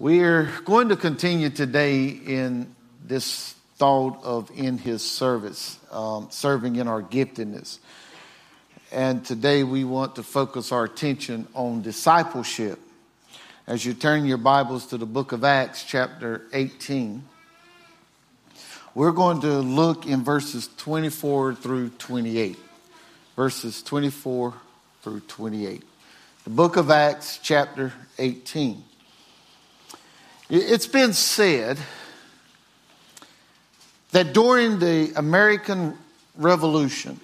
We're going to continue today in this thought of in his service, um, serving in our giftedness. And today we want to focus our attention on discipleship. As you turn your Bibles to the book of Acts, chapter 18, we're going to look in verses 24 through 28. Verses 24 through 28. The book of Acts, chapter 18. It's been said that during the American Revolution,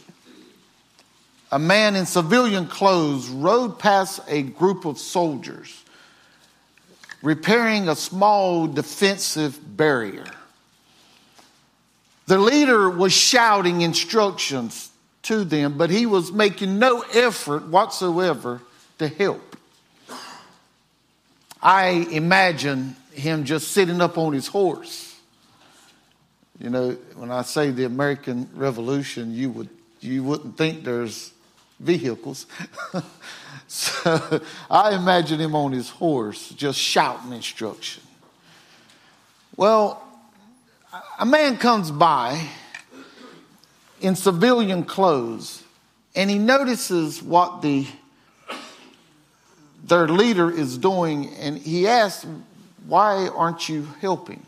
a man in civilian clothes rode past a group of soldiers repairing a small defensive barrier. The leader was shouting instructions to them, but he was making no effort whatsoever to help. I imagine him just sitting up on his horse. You know, when I say the American Revolution, you would you wouldn't think there's vehicles. so I imagine him on his horse, just shouting instruction. Well, a man comes by in civilian clothes and he notices what the their leader is doing and he asks why aren't you helping?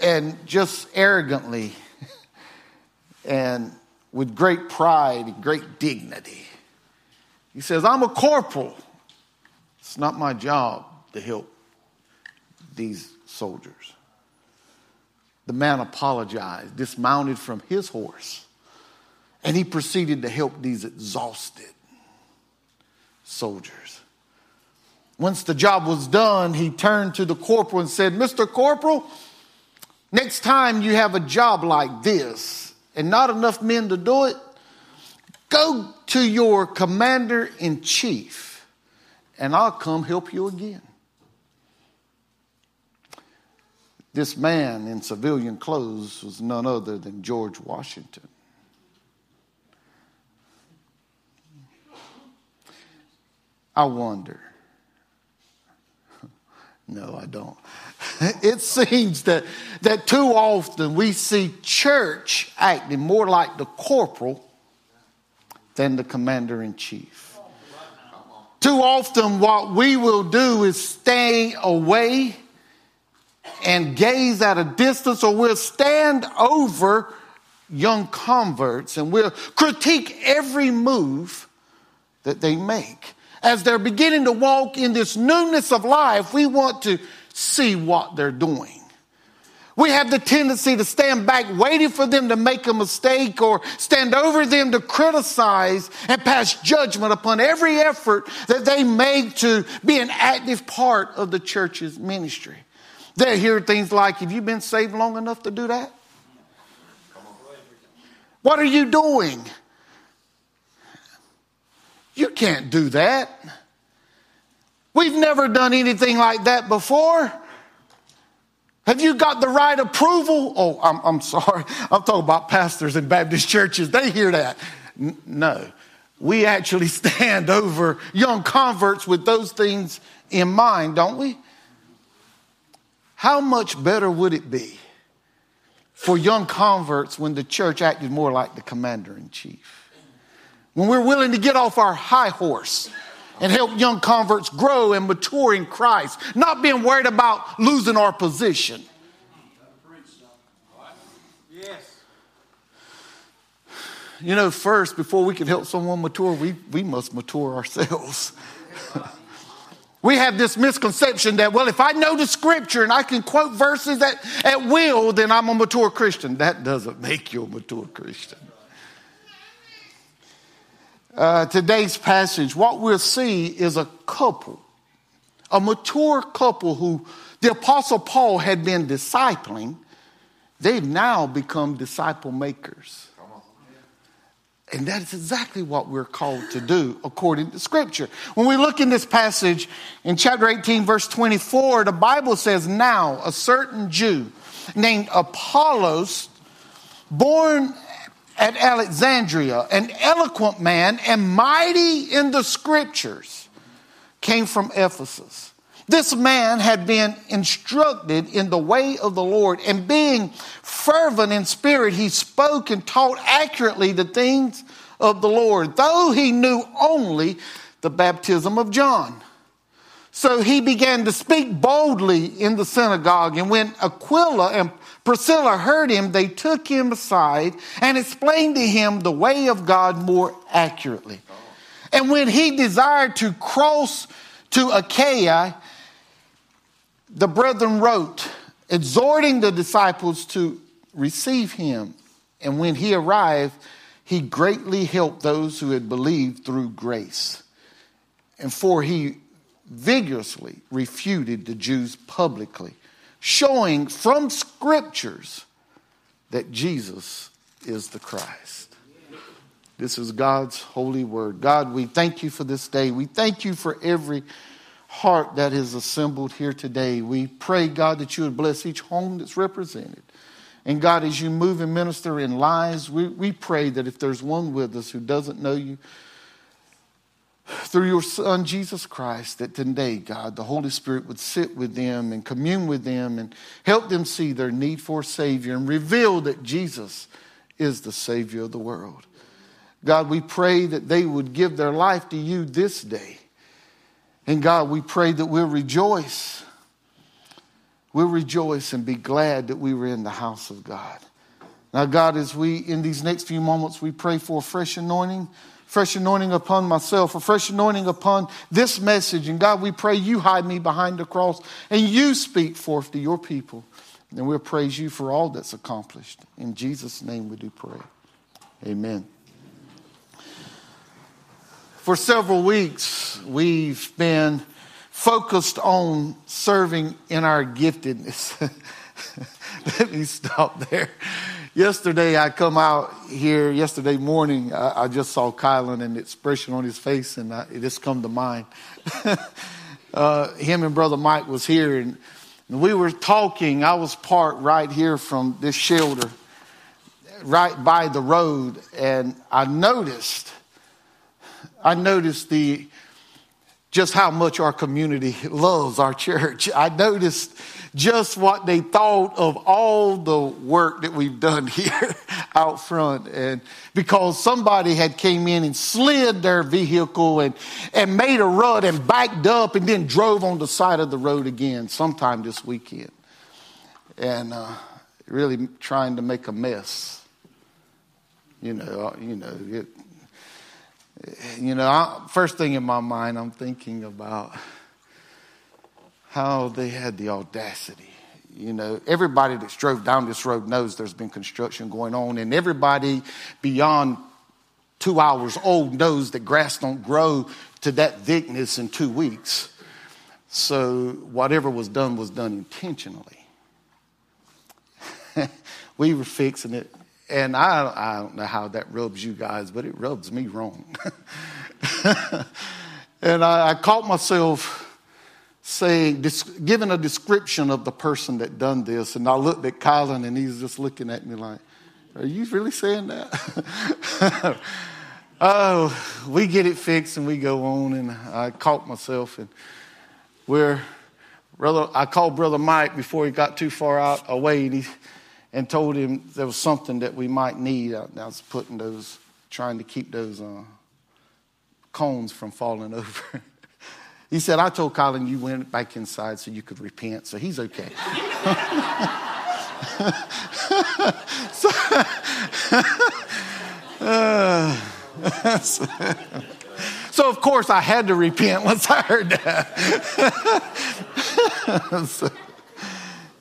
And just arrogantly and with great pride and great dignity, he says, I'm a corporal. It's not my job to help these soldiers. The man apologized, dismounted from his horse, and he proceeded to help these exhausted soldiers. Once the job was done, he turned to the corporal and said, Mr. Corporal, next time you have a job like this and not enough men to do it, go to your commander in chief and I'll come help you again. This man in civilian clothes was none other than George Washington. I wonder no, I don't. It seems that, that too often we see church acting more like the corporal than the commander in chief. Too often, what we will do is stay away and gaze at a distance, or we'll stand over young converts and we'll critique every move that they make as they're beginning to walk in this newness of life, we want to see what they're doing. We have the tendency to stand back waiting for them to make a mistake or stand over them to criticize and pass judgment upon every effort that they make to be an active part of the church's ministry. They hear things like, Have you been saved long enough to do that? What are you doing? You can't do that. We've never done anything like that before. Have you got the right approval? Oh, I'm, I'm sorry. I'm talking about pastors in Baptist churches. They hear that. N- no. We actually stand over young converts with those things in mind, don't we? How much better would it be for young converts when the church acted more like the commander in chief? When we're willing to get off our high horse and help young converts grow and mature in Christ, not being worried about losing our position. You know, first, before we can help someone mature, we, we must mature ourselves. we have this misconception that, well, if I know the scripture and I can quote verses at, at will, then I'm a mature Christian. That doesn't make you a mature Christian uh, today's passage, what we'll see is a couple, a mature couple who the Apostle Paul had been discipling. They've now become disciple makers. And that is exactly what we're called to do according to Scripture. When we look in this passage in chapter 18, verse 24, the Bible says, Now a certain Jew named Apollos, born at Alexandria, an eloquent man and mighty in the scriptures, came from Ephesus. This man had been instructed in the way of the Lord, and being fervent in spirit, he spoke and taught accurately the things of the Lord, though he knew only the baptism of John. So he began to speak boldly in the synagogue, and when Aquila and Priscilla heard him, they took him aside and explained to him the way of God more accurately. And when he desired to cross to Achaia, the brethren wrote, exhorting the disciples to receive him. And when he arrived, he greatly helped those who had believed through grace. And for he vigorously refuted the Jews publicly, showing from scriptures that Jesus is the Christ. This is God's holy word. God, we thank you for this day. We thank you for every heart that is assembled here today. We pray, God, that you would bless each home that's represented. And God, as you move and minister in lives, we, we pray that if there's one with us who doesn't know you through your Son, Jesus Christ, that today, God, the Holy Spirit would sit with them and commune with them and help them see their need for a Savior and reveal that Jesus is the Savior of the world. God, we pray that they would give their life to you this day and God, we pray that we'll rejoice. We'll rejoice and be glad that we were in the house of God. Now, God, as we, in these next few moments, we pray for a fresh anointing, fresh anointing upon myself, a fresh anointing upon this message. And God, we pray you hide me behind the cross and you speak forth to your people. And we'll praise you for all that's accomplished. In Jesus' name we do pray. Amen. For several weeks, we've been focused on serving in our giftedness. Let me stop there. Yesterday, I come out here, yesterday morning, I, I just saw Kylan and the expression on his face, and I, it just come to mind. uh, him and Brother Mike was here, and, and we were talking. I was parked right here from this shelter, right by the road, and I noticed I noticed the just how much our community loves our church. I noticed just what they thought of all the work that we've done here out front. And because somebody had came in and slid their vehicle and, and made a rut and backed up and then drove on the side of the road again sometime this weekend. And uh, really trying to make a mess. You know uh, you know it, you know, first thing in my mind, I'm thinking about how they had the audacity. You know, everybody that's drove down this road knows there's been construction going on, and everybody beyond two hours old knows that grass don't grow to that thickness in two weeks. So whatever was done was done intentionally. we were fixing it and I, I don't know how that rubs you guys, but it rubs me wrong. and I, I, caught myself saying, giving a description of the person that done this. And I looked at Colin and he's just looking at me like, are you really saying that? oh, we get it fixed and we go on. And I caught myself and we're, brother, I called Brother Mike before he got too far out away and he, and told him there was something that we might need. I, I was putting those, trying to keep those uh, cones from falling over. he said, I told Colin you went back inside so you could repent, so he's okay. so, uh, so, of course, I had to repent once I heard that. so,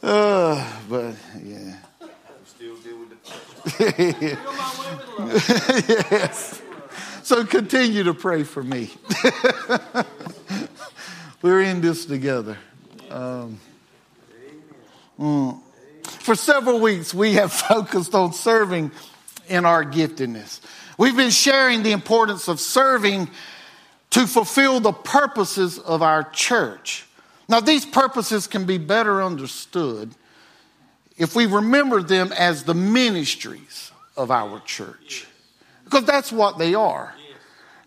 uh, but yeah yes. So continue to pray for me. We're in this together. Um, mm. For several weeks, we have focused on serving in our giftedness. We've been sharing the importance of serving to fulfill the purposes of our church. Now, these purposes can be better understood if we remember them as the ministries of our church. Because that's what they are.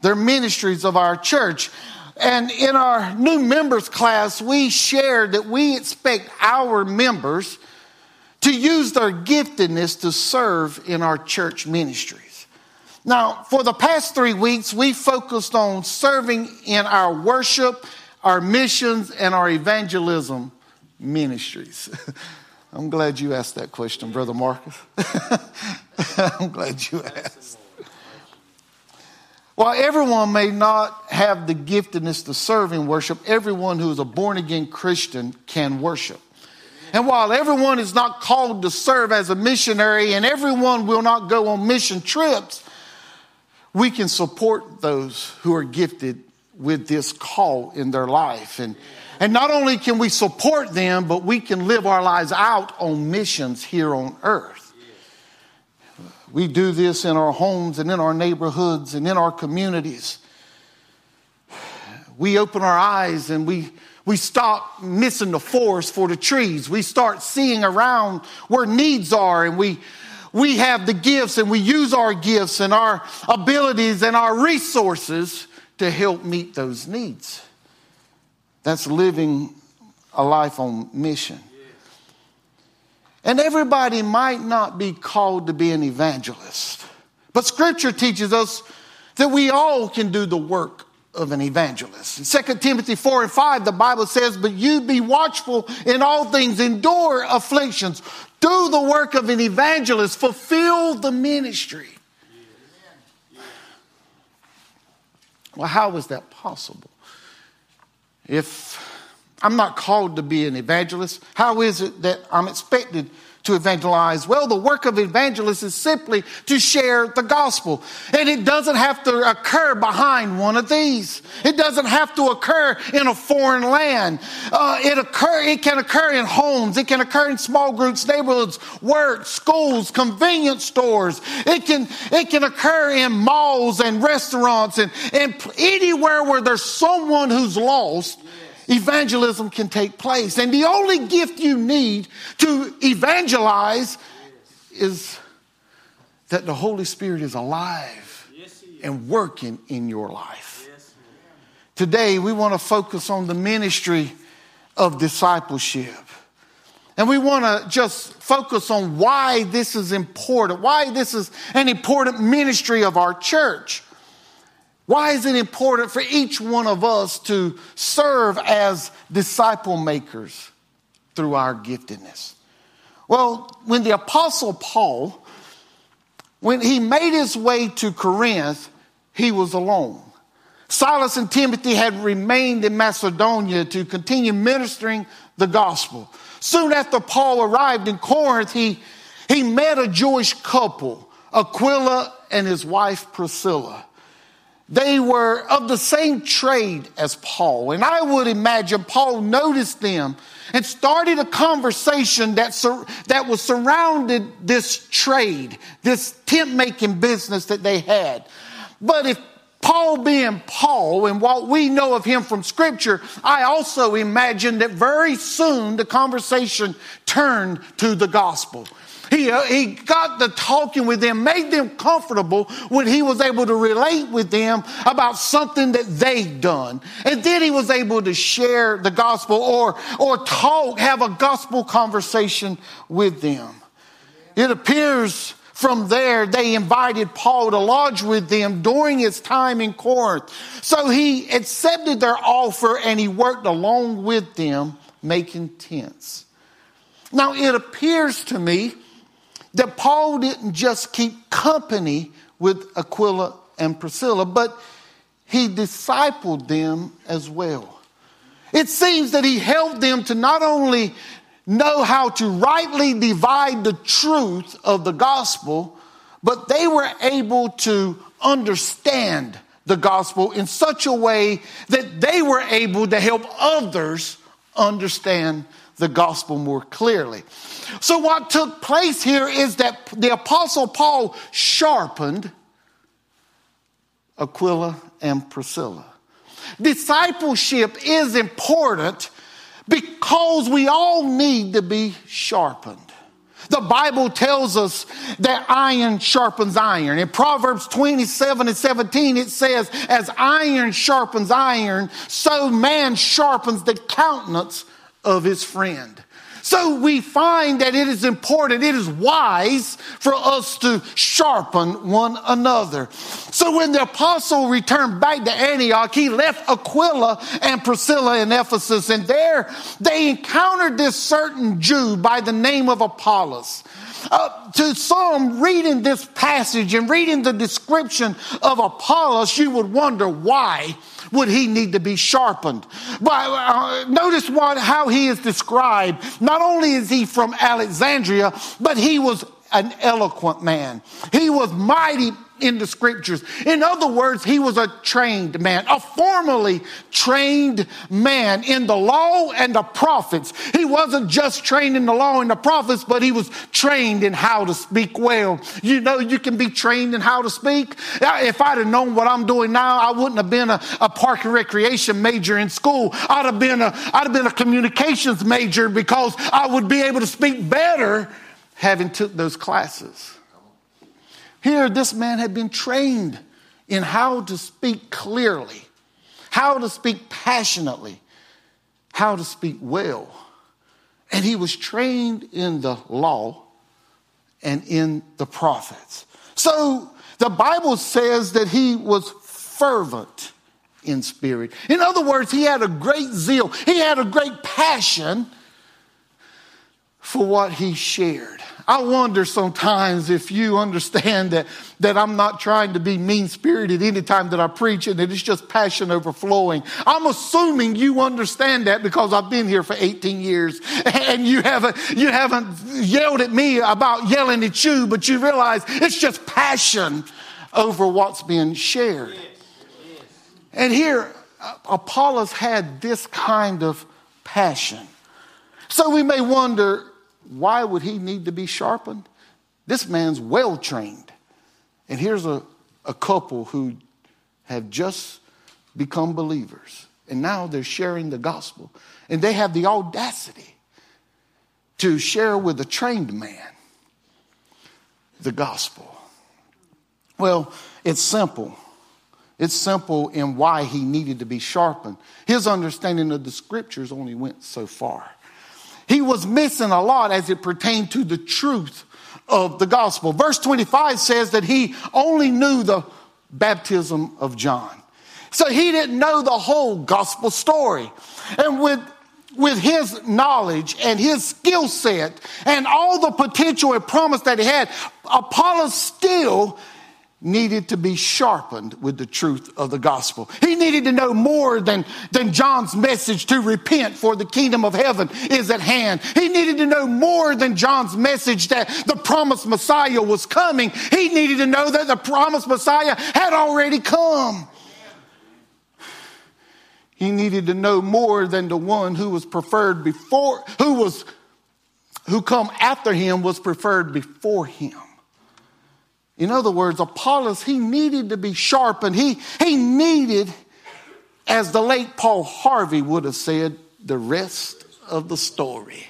They're ministries of our church. And in our new members class, we shared that we expect our members to use their giftedness to serve in our church ministries. Now, for the past three weeks, we focused on serving in our worship, our missions, and our evangelism ministries. I'm glad you asked that question, Brother Marcus. I'm glad you asked. While everyone may not have the giftedness to serve in worship, everyone who is a born again Christian can worship. And while everyone is not called to serve as a missionary and everyone will not go on mission trips, we can support those who are gifted with this call in their life. And, and not only can we support them, but we can live our lives out on missions here on earth. We do this in our homes and in our neighborhoods and in our communities. We open our eyes and we, we stop missing the forest for the trees. We start seeing around where needs are and we, we have the gifts and we use our gifts and our abilities and our resources to help meet those needs. That's living a life on mission. And everybody might not be called to be an evangelist. But scripture teaches us that we all can do the work of an evangelist. In 2 Timothy 4 and 5, the Bible says, But you be watchful in all things, endure afflictions, do the work of an evangelist, fulfill the ministry. Well, how is that possible? If I'm not called to be an evangelist. How is it that I'm expected to evangelize? Well, the work of evangelists is simply to share the gospel. And it doesn't have to occur behind one of these. It doesn't have to occur in a foreign land. Uh, it occur, it can occur in homes. It can occur in small groups, neighborhoods, work, schools, convenience stores. It can, it can occur in malls and restaurants and, and anywhere where there's someone who's lost evangelism can take place. And the only gift you need to evangelize is that the Holy Spirit is alive and working in your life. Today, we want to focus on the ministry of discipleship. And we want to just focus on why this is important, why this is an important ministry of our church. Why is it important for each one of us to serve as disciple makers through our giftedness? Well, when the Apostle Paul, when he made his way to Corinth, he was alone. Silas and Timothy had remained in Macedonia to continue ministering the gospel. Soon after Paul arrived in Corinth, he, he met a Jewish couple, Aquila and his wife Priscilla. They were of the same trade as Paul. And I would imagine Paul noticed them and started a conversation that, sur- that was surrounded this trade, this tent making business that they had. But if Paul being Paul and what we know of him from scripture, I also imagine that very soon the conversation turned to the gospel. He, uh, he got the talking with them, made them comfortable when he was able to relate with them about something that they'd done. And then he was able to share the gospel or, or talk, have a gospel conversation with them. It appears from there they invited Paul to lodge with them during his time in Corinth. So he accepted their offer and he worked along with them making tents. Now it appears to me that Paul didn't just keep company with Aquila and Priscilla, but he discipled them as well. It seems that he helped them to not only know how to rightly divide the truth of the gospel, but they were able to understand the gospel in such a way that they were able to help others understand the gospel more clearly. So, what took place here is that the Apostle Paul sharpened Aquila and Priscilla. Discipleship is important because we all need to be sharpened. The Bible tells us that iron sharpens iron. In Proverbs 27 and 17, it says, As iron sharpens iron, so man sharpens the countenance of his friend. So we find that it is important, it is wise for us to sharpen one another. So when the apostle returned back to Antioch, he left Aquila and Priscilla in Ephesus, and there they encountered this certain Jew by the name of Apollos. Uh, to some reading this passage and reading the description of Apollos, you would wonder why would he need to be sharpened. But uh, notice what, how he is described. Not only is he from Alexandria, but he was an eloquent man. He was mighty in the scriptures. In other words, he was a trained man, a formally trained man in the law and the prophets. He wasn't just trained in the law and the prophets, but he was trained in how to speak well. You know, you can be trained in how to speak. Uh, if I'd have known what I'm doing now, I wouldn't have been a, a park and recreation major in school. I'd have been a, I'd have been a communications major because I would be able to speak better having took those classes. Here, this man had been trained in how to speak clearly, how to speak passionately, how to speak well. And he was trained in the law and in the prophets. So the Bible says that he was fervent in spirit. In other words, he had a great zeal, he had a great passion for what he shared. I wonder sometimes if you understand that, that I'm not trying to be mean spirited anytime that I preach and that it's just passion overflowing. I'm assuming you understand that because I've been here for 18 years and you haven't, you haven't yelled at me about yelling at you, but you realize it's just passion over what's being shared. And here, uh, Apollos had this kind of passion. So we may wonder, why would he need to be sharpened? This man's well trained. And here's a, a couple who have just become believers. And now they're sharing the gospel. And they have the audacity to share with a trained man the gospel. Well, it's simple. It's simple in why he needed to be sharpened. His understanding of the scriptures only went so far. He was missing a lot as it pertained to the truth of the gospel. Verse 25 says that he only knew the baptism of John. So he didn't know the whole gospel story. And with with his knowledge and his skill set and all the potential and promise that he had, Apollos still needed to be sharpened with the truth of the gospel. He needed to know more than, than John's message to repent for the kingdom of heaven is at hand. He needed to know more than John's message that the promised Messiah was coming. He needed to know that the promised Messiah had already come. He needed to know more than the one who was preferred before, who was, who come after him was preferred before him. In other words, Apollos, he needed to be sharpened. He, he needed, as the late Paul Harvey would have said, the rest of the story.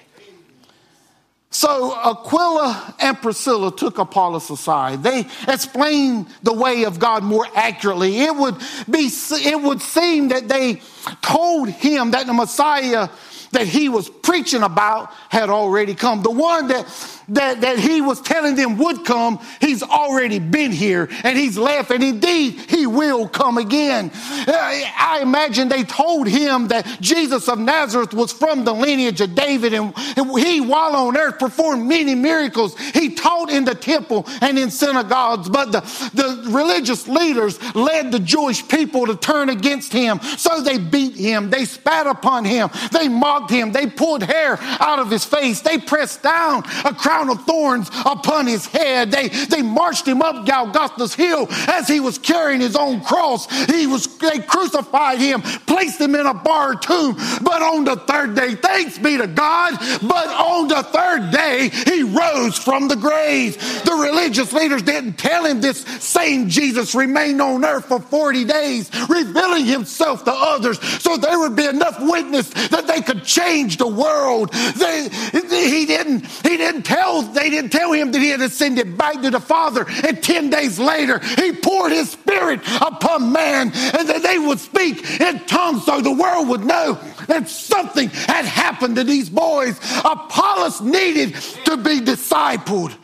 So Aquila and Priscilla took Apollos aside. They explained the way of God more accurately. It would be, it would seem that they told him that the Messiah that he was preaching about had already come. The one that, that, that he was telling them would come, he's already been here and he's left. And indeed, he will come again. Uh, I imagine they told him that Jesus of Nazareth was from the lineage of David and he, while on earth, performed many miracles. He taught in the temple and in synagogues, but the, the religious leaders led the Jewish people to turn against him. So they beat him. They spat upon him. They mocked him. They pulled hair out of his face. They pressed down a crown of thorns upon his head. They, they marched him up Golgotha's hill as he was carrying his own cross. He was, they crucified him, placed him in a bar tomb. But on the third day, thanks be to God, but on the third day, he rose from the grave. The religious leaders didn't tell him this same Jesus remained on earth for 40 days, revealing himself to others so there would be enough witness that they could change the world. They, he didn't, he didn't tell, they didn't tell him that he had ascended back to the Father. And 10 days later, he poured his spirit upon man and that they would speak in tongues so the world would know that something had happened to these boys. Apollos needed to be discipled.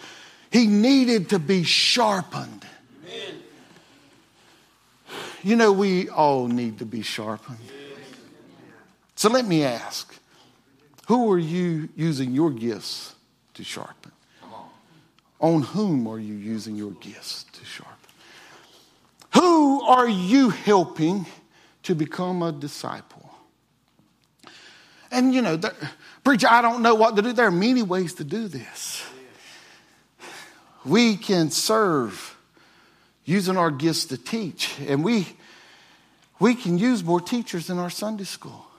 He needed to be sharpened. You know, we all need to be sharpened. So let me ask who are you using your gifts to sharpen? On whom are you using your gifts to sharpen? Who are you helping to become a disciple? And you know, preacher, I don't know what to do. There are many ways to do this. We can serve using our gifts to teach, and we we can use more teachers in our Sunday school.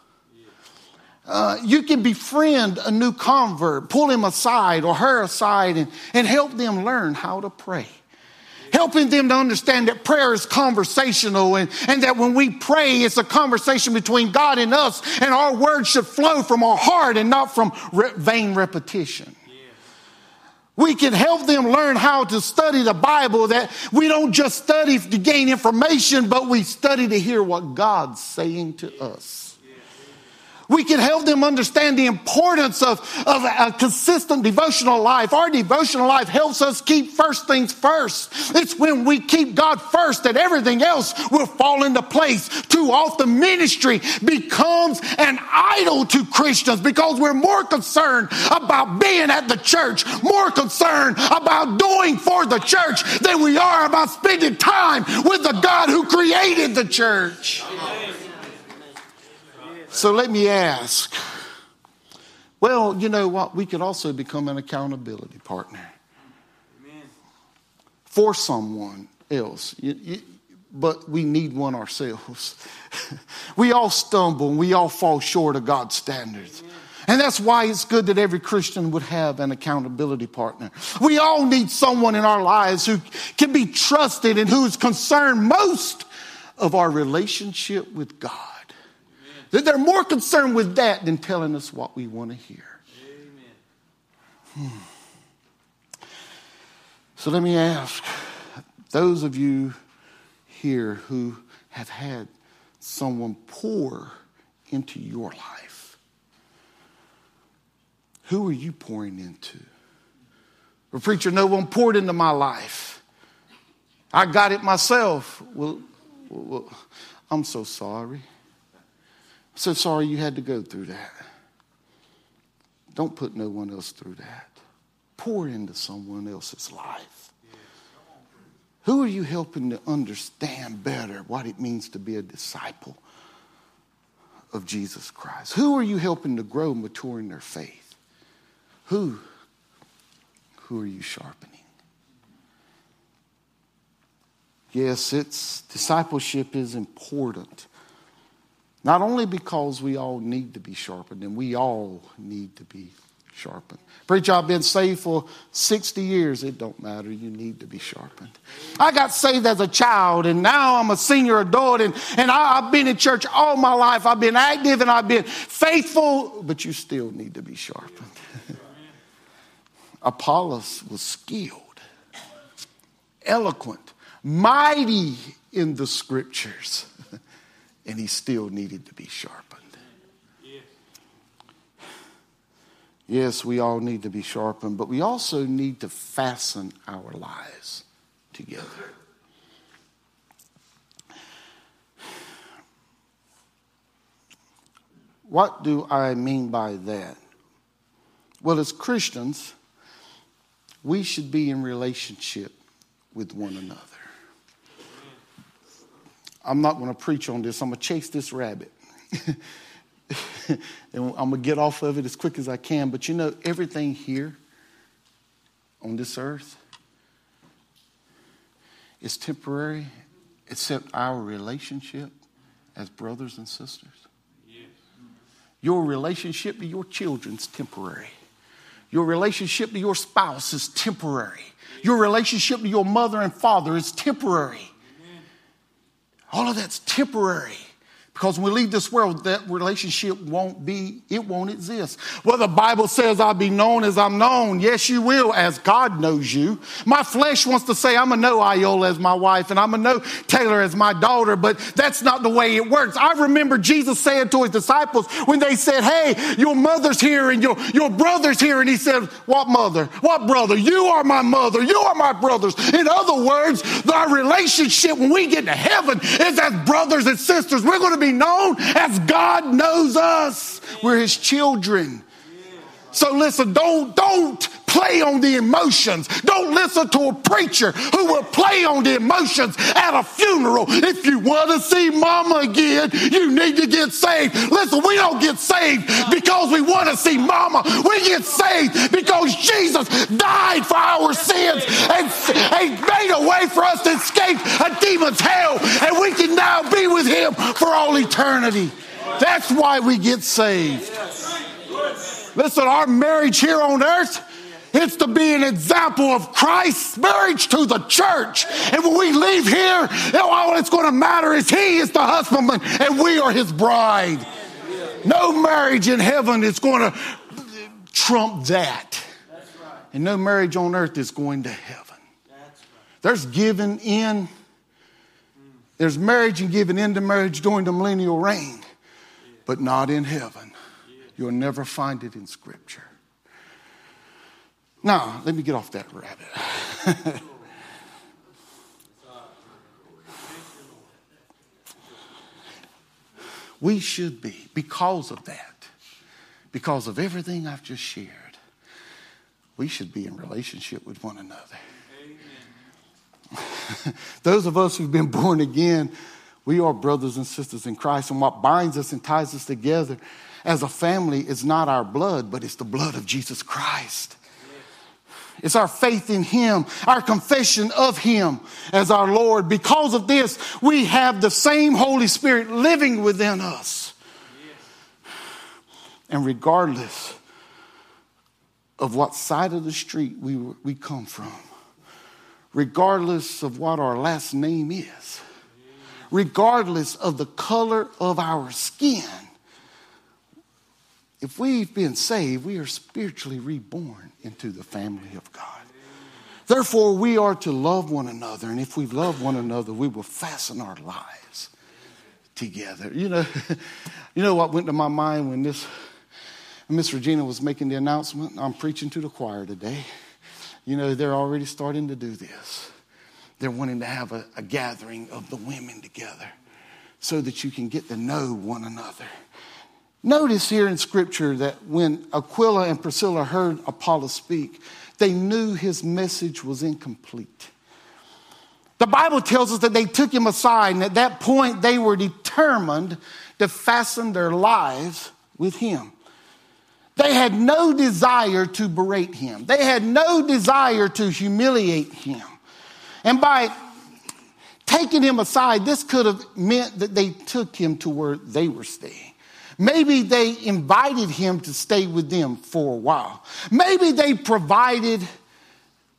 Uh, you can befriend a new convert, pull him aside or her aside, and, and help them learn how to pray helping them to understand that prayer is conversational and, and that when we pray, it's a conversation between God and us, and our words should flow from our heart and not from re- vain repetition. We can help them learn how to study the Bible, that we don't just study to gain information, but we study to hear what God's saying to us. We can help them understand the importance of, of a consistent devotional life. Our devotional life helps us keep first things first. It's when we keep God first that everything else will fall into place. Too often, ministry becomes an idol to Christians because we're more concerned about being at the church, more concerned about doing for the church than we are about spending time with the God who created the church. Amen. So let me ask well, you know what? We could also become an accountability partner Amen. for someone else. You, you, but we need one ourselves. we all stumble and we all fall short of God's standards. Amen. And that's why it's good that every Christian would have an accountability partner. We all need someone in our lives who can be trusted and who is concerned most of our relationship with God. That they're more concerned with that than telling us what we want to hear. Hmm. So let me ask those of you here who have had someone pour into your life, who are you pouring into? A preacher, no one poured into my life. I got it myself. Well, well I'm so sorry. So sorry you had to go through that. Don't put no one else through that. Pour into someone else's life. Who are you helping to understand better what it means to be a disciple of Jesus Christ? Who are you helping to grow, mature in their faith? Who? Who are you sharpening? Yes, it's discipleship is important. Not only because we all need to be sharpened, and we all need to be sharpened. Preacher, I've been saved for 60 years. It don't matter. You need to be sharpened. I got saved as a child, and now I'm a senior adult, and, and I, I've been in church all my life. I've been active and I've been faithful, but you still need to be sharpened. Apollos was skilled, eloquent, mighty in the scriptures and he still needed to be sharpened. Yes, we all need to be sharpened, but we also need to fasten our lives together. What do I mean by that? Well, as Christians, we should be in relationship with one another. I'm not going to preach on this. I'm going to chase this rabbit. and I'm going to get off of it as quick as I can. But you know, everything here on this earth is temporary except our relationship as brothers and sisters. Your relationship to your children is temporary. Your relationship to your spouse is temporary. Your relationship to your mother and father is temporary. All of that's temporary. Because when we leave this world, that relationship won't be, it won't exist. Well, the Bible says I'll be known as I'm known. Yes, you will, as God knows you. My flesh wants to say I'm to know Iola as my wife and I'm to know Taylor as my daughter, but that's not the way it works. I remember Jesus saying to his disciples when they said, Hey, your mother's here and your, your brother's here. And he said, What mother? What brother? You are my mother. You are my brothers. In other words, our relationship when we get to heaven is as brothers and sisters. We're going to be known as God knows us. We're his children. So listen, don't, don't play on the emotions. Don't listen to a preacher who will play on the emotions at a funeral. If you want to see mama again, you need to get saved. Listen, we don't get saved because we want to see mama. We get saved because Jesus died for our sins and, and made a way for us to escape a demon's hell. And we can now be with him for all eternity. That's why we get saved. Listen, our marriage here on earth, it's to be an example of Christ's marriage to the church. And when we leave here, all it's going to matter is He is the husbandman and we are His bride. No marriage in heaven is going to trump that. And no marriage on earth is going to heaven. There's giving in, there's marriage and giving into marriage during the millennial reign, but not in heaven. You'll never find it in Scripture. Now, let me get off that rabbit. we should be, because of that, because of everything I've just shared, we should be in relationship with one another. Those of us who've been born again, we are brothers and sisters in Christ, and what binds us and ties us together as a family is not our blood, but it's the blood of Jesus Christ. It's our faith in Him, our confession of Him as our Lord. Because of this, we have the same Holy Spirit living within us. And regardless of what side of the street we, we come from, regardless of what our last name is, regardless of the color of our skin, if we've been saved, we are spiritually reborn into the family of God. Therefore, we are to love one another. And if we love one another, we will fasten our lives together. You know, you know what went to my mind when this Miss Regina was making the announcement? I'm preaching to the choir today. You know, they're already starting to do this. They're wanting to have a, a gathering of the women together so that you can get to know one another. Notice here in Scripture that when Aquila and Priscilla heard Apollos speak, they knew his message was incomplete. The Bible tells us that they took him aside, and at that point, they were determined to fasten their lives with him. They had no desire to berate him, they had no desire to humiliate him. And by taking him aside, this could have meant that they took him to where they were staying. Maybe they invited him to stay with them for a while. Maybe they provided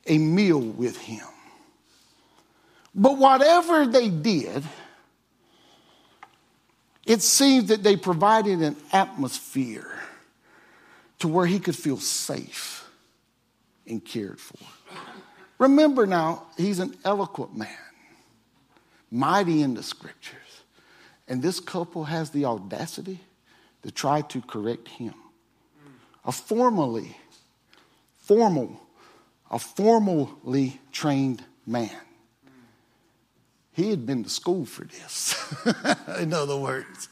a meal with him. But whatever they did, it seems that they provided an atmosphere to where he could feel safe and cared for. Remember now, he's an eloquent man, mighty in the scriptures. And this couple has the audacity to try to correct him. A formally, formal, a formally trained man. He had been to school for this. In other words,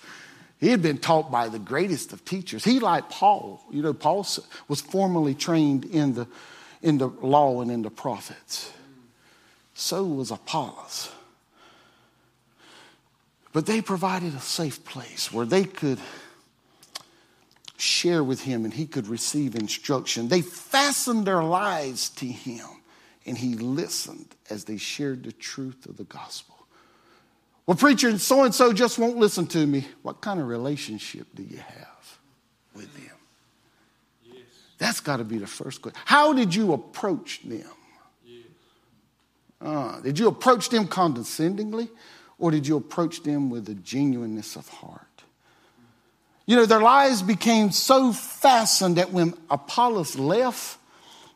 he had been taught by the greatest of teachers. He, like Paul, you know, Paul was formally trained in the, in the law and in the prophets. So was Apollos. But they provided a safe place where they could share with him and he could receive instruction. They fastened their lives to him and he listened as they shared the truth of the gospel. Well, preacher, so and so just won't listen to me. What kind of relationship do you have with them? That's got to be the first question. How did you approach them? Uh, did you approach them condescendingly? Or did you approach them with a genuineness of heart? You know, their lives became so fastened that when Apollos left,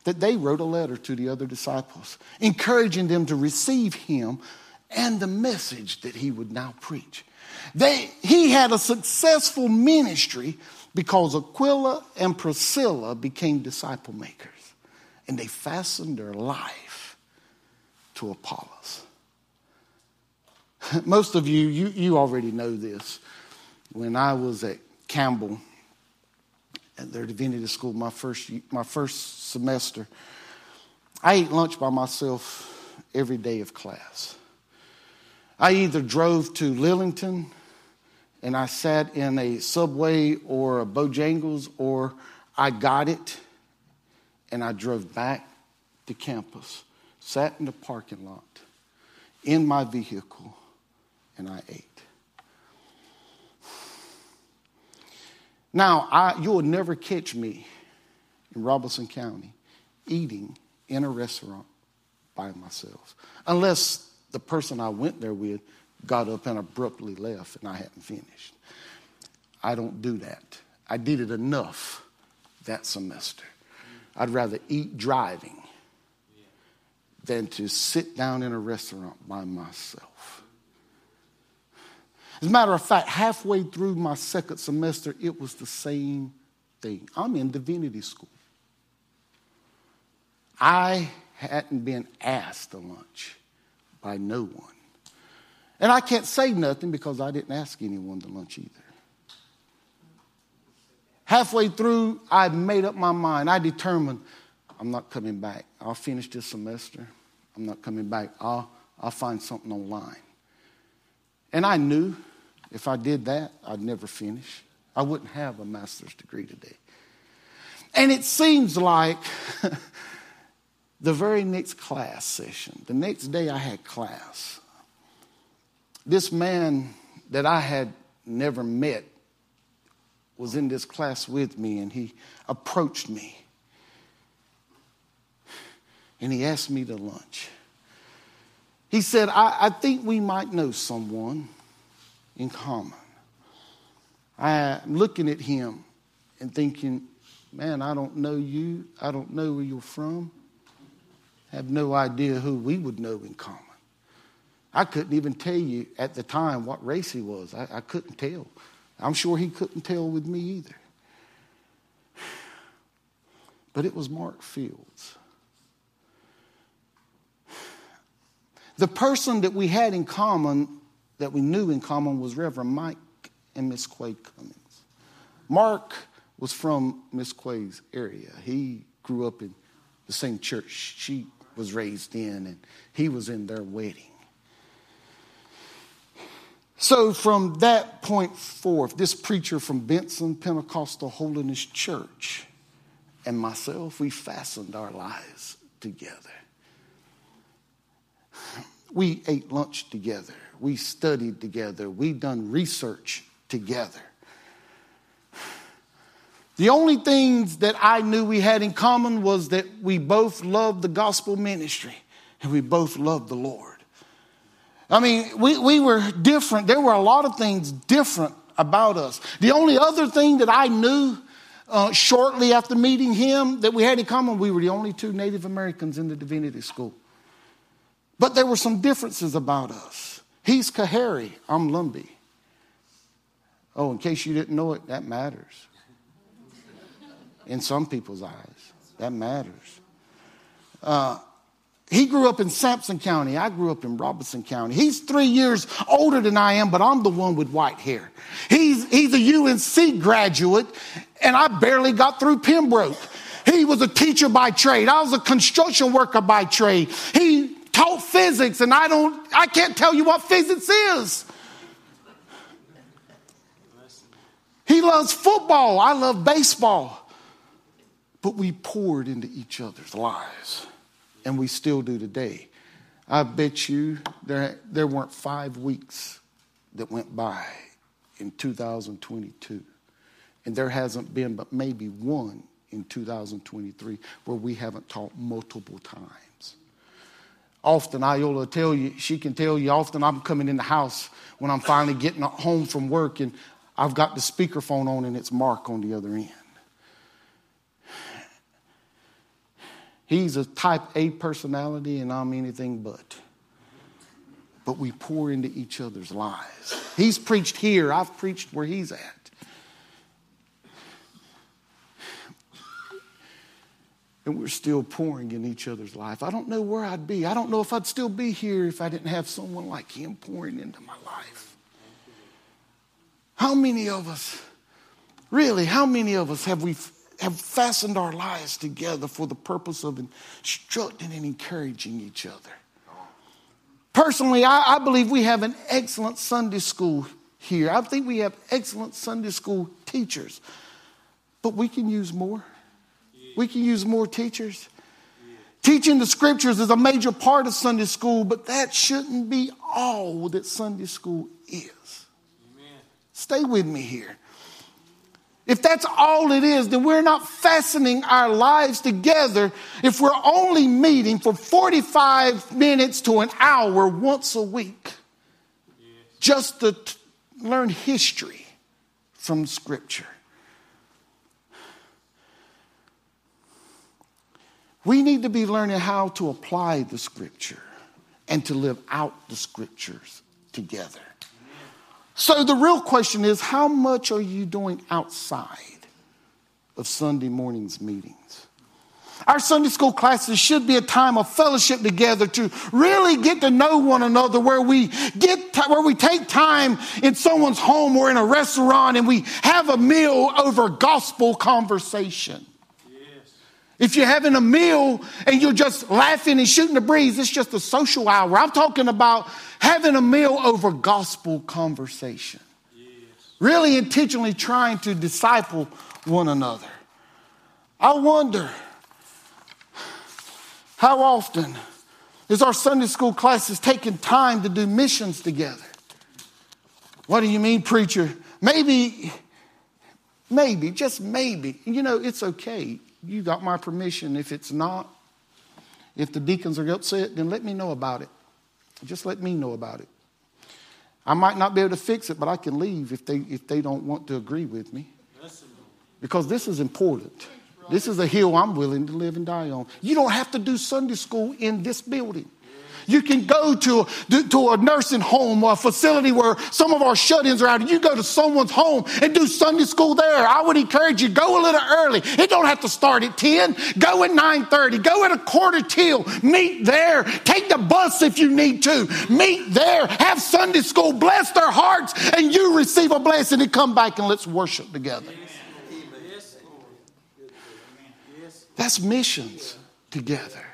that they wrote a letter to the other disciples, encouraging them to receive him and the message that he would now preach. They, he had a successful ministry because Aquila and Priscilla became disciple makers and they fastened their life to Apollos. Most of you, you, you already know this. When I was at Campbell, at their divinity school, my first, my first semester, I ate lunch by myself every day of class. I either drove to Lillington and I sat in a Subway or a Bojangles, or I got it and I drove back to campus, sat in the parking lot in my vehicle, and I ate. Now, I, you will never catch me in Robeson County eating in a restaurant by myself, unless the person I went there with got up and abruptly left and I hadn't finished. I don't do that. I did it enough that semester. I'd rather eat driving than to sit down in a restaurant by myself. As a matter of fact, halfway through my second semester, it was the same thing. I'm in divinity school. I hadn't been asked to lunch by no one. And I can't say nothing because I didn't ask anyone to lunch either. Halfway through, I made up my mind. I determined I'm not coming back. I'll finish this semester. I'm not coming back. I'll, I'll find something online. And I knew if I did that, I'd never finish. I wouldn't have a master's degree today. And it seems like the very next class session, the next day I had class, this man that I had never met was in this class with me and he approached me and he asked me to lunch. He said, I, I think we might know someone in common. I'm looking at him and thinking, man, I don't know you. I don't know where you're from. I have no idea who we would know in common. I couldn't even tell you at the time what race he was. I, I couldn't tell. I'm sure he couldn't tell with me either. But it was Mark Fields. The person that we had in common, that we knew in common, was Reverend Mike and Miss Quay Cummings. Mark was from Miss Quay's area. He grew up in the same church she was raised in, and he was in their wedding. So, from that point forth, this preacher from Benson Pentecostal Holiness Church and myself, we fastened our lives together. We ate lunch together. We studied together. We done research together. The only things that I knew we had in common was that we both loved the gospel ministry and we both loved the Lord. I mean, we, we were different. There were a lot of things different about us. The only other thing that I knew uh, shortly after meeting him that we had in common, we were the only two Native Americans in the divinity school. But there were some differences about us. He's Coharie, I'm Lumbee. Oh, in case you didn't know it, that matters. In some people's eyes, that matters. Uh, he grew up in Sampson County. I grew up in Robeson County. He's three years older than I am, but I'm the one with white hair. He's, he's a UNC graduate, and I barely got through Pembroke. He was a teacher by trade. I was a construction worker by trade. He taught physics, and I don't, I can't tell you what physics is. He loves football. I love baseball. But we poured into each other's lives and we still do today. I bet you there, there weren't five weeks that went by in 2022. And there hasn't been but maybe one in 2023 where we haven't taught multiple times. Often Iola tell you, she can tell you often I'm coming in the house when I'm finally getting home from work and I've got the speakerphone on and it's Mark on the other end. He's a type A personality and I'm anything but. But we pour into each other's lives. He's preached here, I've preached where he's at. And we're still pouring in each other's life. I don't know where I'd be. I don't know if I'd still be here if I didn't have someone like him pouring into my life. How many of us, really, how many of us have we have fastened our lives together for the purpose of instructing and encouraging each other? Personally, I, I believe we have an excellent Sunday school here. I think we have excellent Sunday school teachers, but we can use more. We can use more teachers. Teaching the scriptures is a major part of Sunday school, but that shouldn't be all that Sunday school is. Amen. Stay with me here. If that's all it is, then we're not fastening our lives together if we're only meeting for 45 minutes to an hour once a week yes. just to t- learn history from Scripture. We need to be learning how to apply the scripture and to live out the scriptures together. So the real question is how much are you doing outside of Sunday morning's meetings? Our Sunday school classes should be a time of fellowship together to really get to know one another where we get where we take time in someone's home or in a restaurant and we have a meal over gospel conversation. If you're having a meal and you're just laughing and shooting the breeze, it's just a social hour. I'm talking about having a meal over gospel conversation. Yes. Really intentionally trying to disciple one another. I wonder how often is our Sunday school classes taking time to do missions together? What do you mean, preacher? Maybe, maybe, just maybe. You know, it's okay you got my permission. If it's not, if the deacons are upset, then let me know about it. Just let me know about it. I might not be able to fix it, but I can leave if they, if they don't want to agree with me. Because this is important. This is a hill I'm willing to live and die on. You don't have to do Sunday school in this building. You can go to, to a nursing home or a facility where some of our shut-ins are out. You go to someone's home and do Sunday school there. I would encourage you, go a little early. It don't have to start at 10. Go at 9.30. Go at a quarter till. Meet there. Take the bus if you need to. Meet there. Have Sunday school. Bless their hearts and you receive a blessing and come back and let's worship together. That's missions together.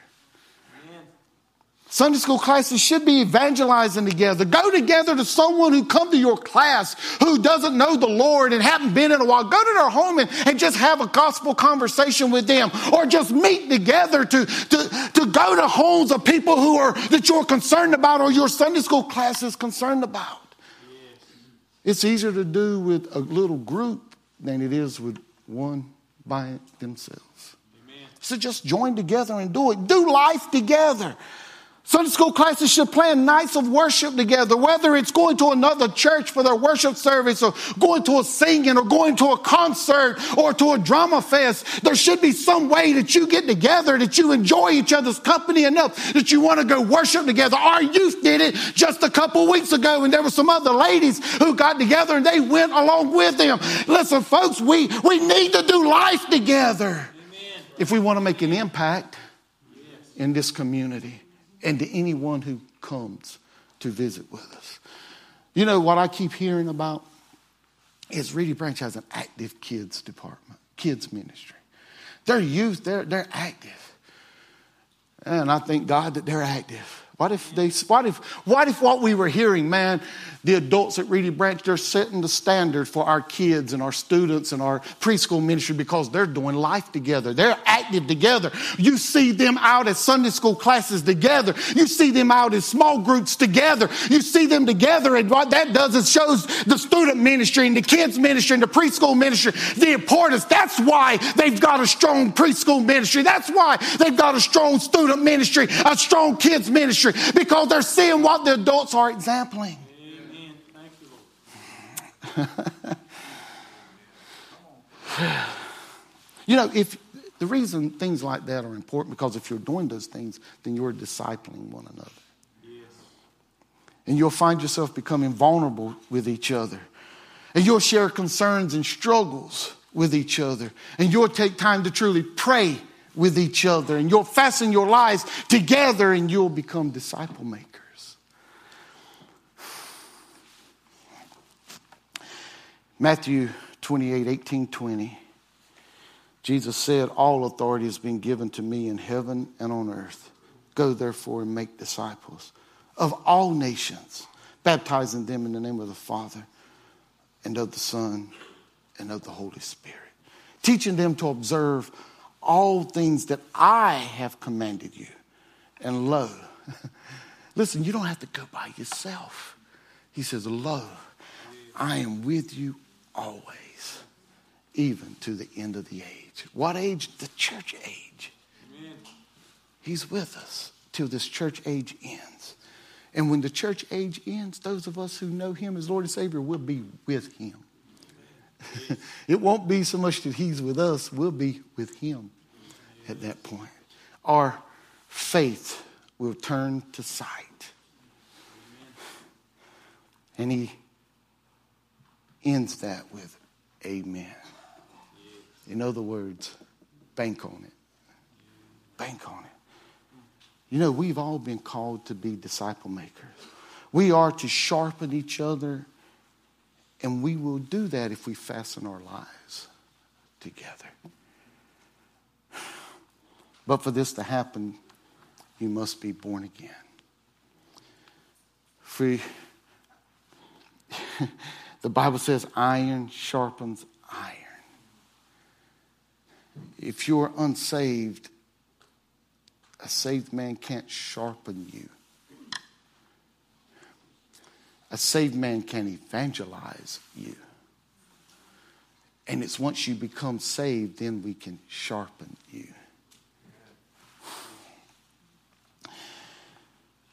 Sunday school classes should be evangelizing together. Go together to someone who come to your class who doesn't know the Lord and haven't been in a while. Go to their home and, and just have a gospel conversation with them or just meet together to, to, to go to homes of people who are, that you're concerned about or your Sunday school class is concerned about. It's easier to do with a little group than it is with one by themselves. Amen. So just join together and do it. Do life together. Sunday school classes should plan nights of worship together, whether it's going to another church for their worship service or going to a singing or going to a concert or to a drama fest. There should be some way that you get together, that you enjoy each other's company enough that you want to go worship together. Our youth did it just a couple weeks ago and there were some other ladies who got together and they went along with them. Listen, folks, we, we need to do life together Amen. if we want to make an impact yes. in this community and to anyone who comes to visit with us. You know what I keep hearing about is Reedy Branch has an active kids department, kids ministry. Their youth, they're, they're active. And I thank God that they're active. What if they, what if, what if what we were hearing, man, the adults at Reedy Branch, they're setting the standard for our kids and our students and our preschool ministry because they're doing life together. They're active together. You see them out at Sunday school classes together. You see them out in small groups together. You see them together. And what that does is shows the student ministry and the kids ministry and the preschool ministry the importance. That's why they've got a strong preschool ministry. That's why they've got a strong student ministry, a strong kids ministry, because they're seeing what the adults are exempling. you know, if the reason things like that are important because if you're doing those things, then you're discipling one another. Yes. And you'll find yourself becoming vulnerable with each other. And you'll share concerns and struggles with each other. And you'll take time to truly pray with each other. And you'll fasten your lives together and you'll become disciple makers. Matthew 28 18, 20. Jesus said, All authority has been given to me in heaven and on earth. Go therefore and make disciples of all nations, baptizing them in the name of the Father and of the Son and of the Holy Spirit, teaching them to observe all things that I have commanded you. And lo, listen, you don't have to go by yourself. He says, Lo, I am with you always, even to the end of the age. What age? The church age. Amen. He's with us till this church age ends. And when the church age ends, those of us who know Him as Lord and Savior will be with Him. it won't be so much that He's with us, we'll be with Him at that point. Our faith will turn to sight. And He ends that with amen. In other words, bank on it. Bank on it. You know, we've all been called to be disciple makers. We are to sharpen each other, and we will do that if we fasten our lives together. But for this to happen, you must be born again. Free. The Bible says iron sharpens iron. If you're unsaved, a saved man can't sharpen you. A saved man can evangelize you. And it's once you become saved, then we can sharpen you.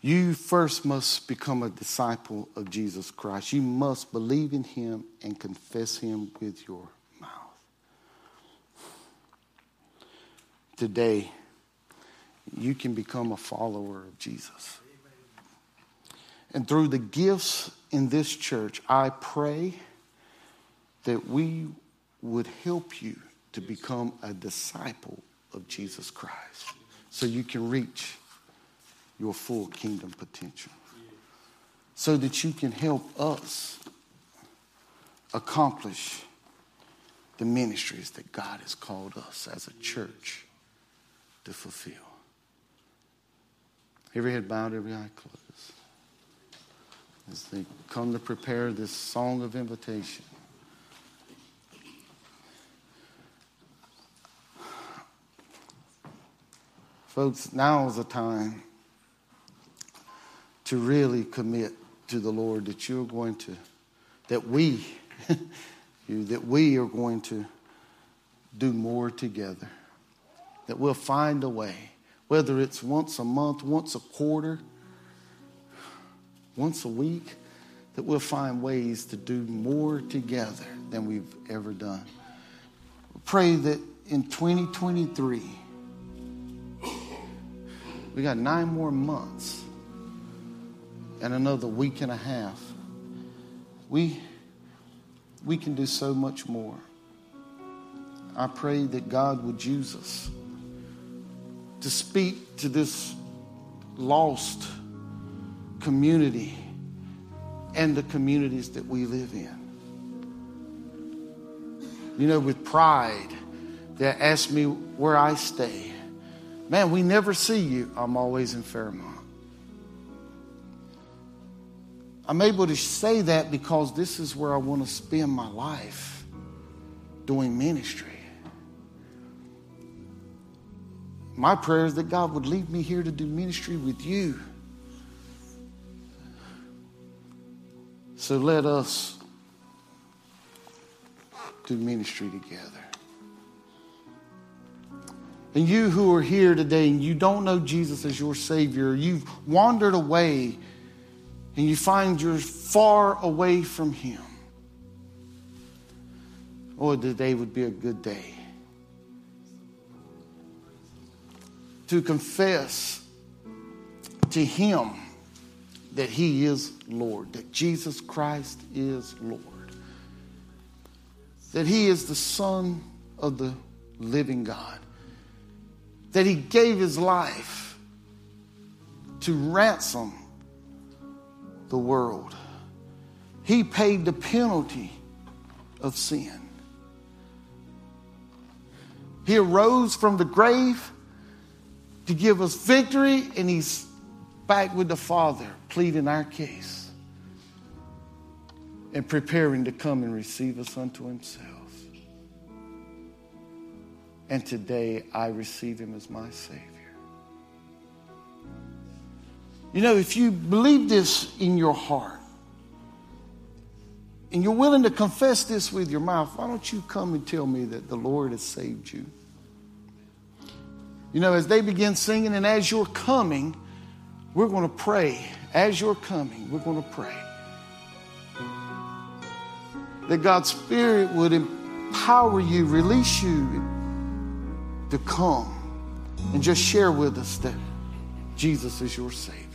You first must become a disciple of Jesus Christ. You must believe in him and confess him with your mouth. Today, you can become a follower of Jesus. And through the gifts in this church, I pray that we would help you to become a disciple of Jesus Christ so you can reach your full kingdom potential so that you can help us accomplish the ministries that God has called us as a church to fulfill. Every head bowed, every eye closed. As they come to prepare this song of invitation. Folks, now is the time to really commit to the Lord that you're going to, that we, you, that we are going to do more together. That we'll find a way, whether it's once a month, once a quarter, once a week, that we'll find ways to do more together than we've ever done. Pray that in 2023, we got nine more months and another week and a half. We, we can do so much more. I pray that God would use us to speak to this lost community and the communities that we live in. You know, with pride, they ask me where I stay. Man, we never see you. I'm always in Fairmont. I'm able to say that because this is where I want to spend my life doing ministry. My prayer is that God would lead me here to do ministry with you. So let us do ministry together. And you who are here today and you don't know Jesus as your Savior, you've wandered away and you find you're far away from Him. Oh, today would be a good day to confess to Him that He is Lord, that Jesus Christ is Lord, that He is the Son of the living God, that He gave His life to ransom the world. He paid the penalty of sin. He arose from the grave to give us victory, and He's back with the Father, pleading our case and preparing to come and receive us unto Himself. And today I receive Him as my Savior. You know, if you believe this in your heart and you're willing to confess this with your mouth, why don't you come and tell me that the Lord has saved you? You know, as they begin singing and as you're coming, we're going to pray. As you're coming, we're going to pray. That God's Spirit would empower you, release you to come and just share with us that Jesus is your Savior.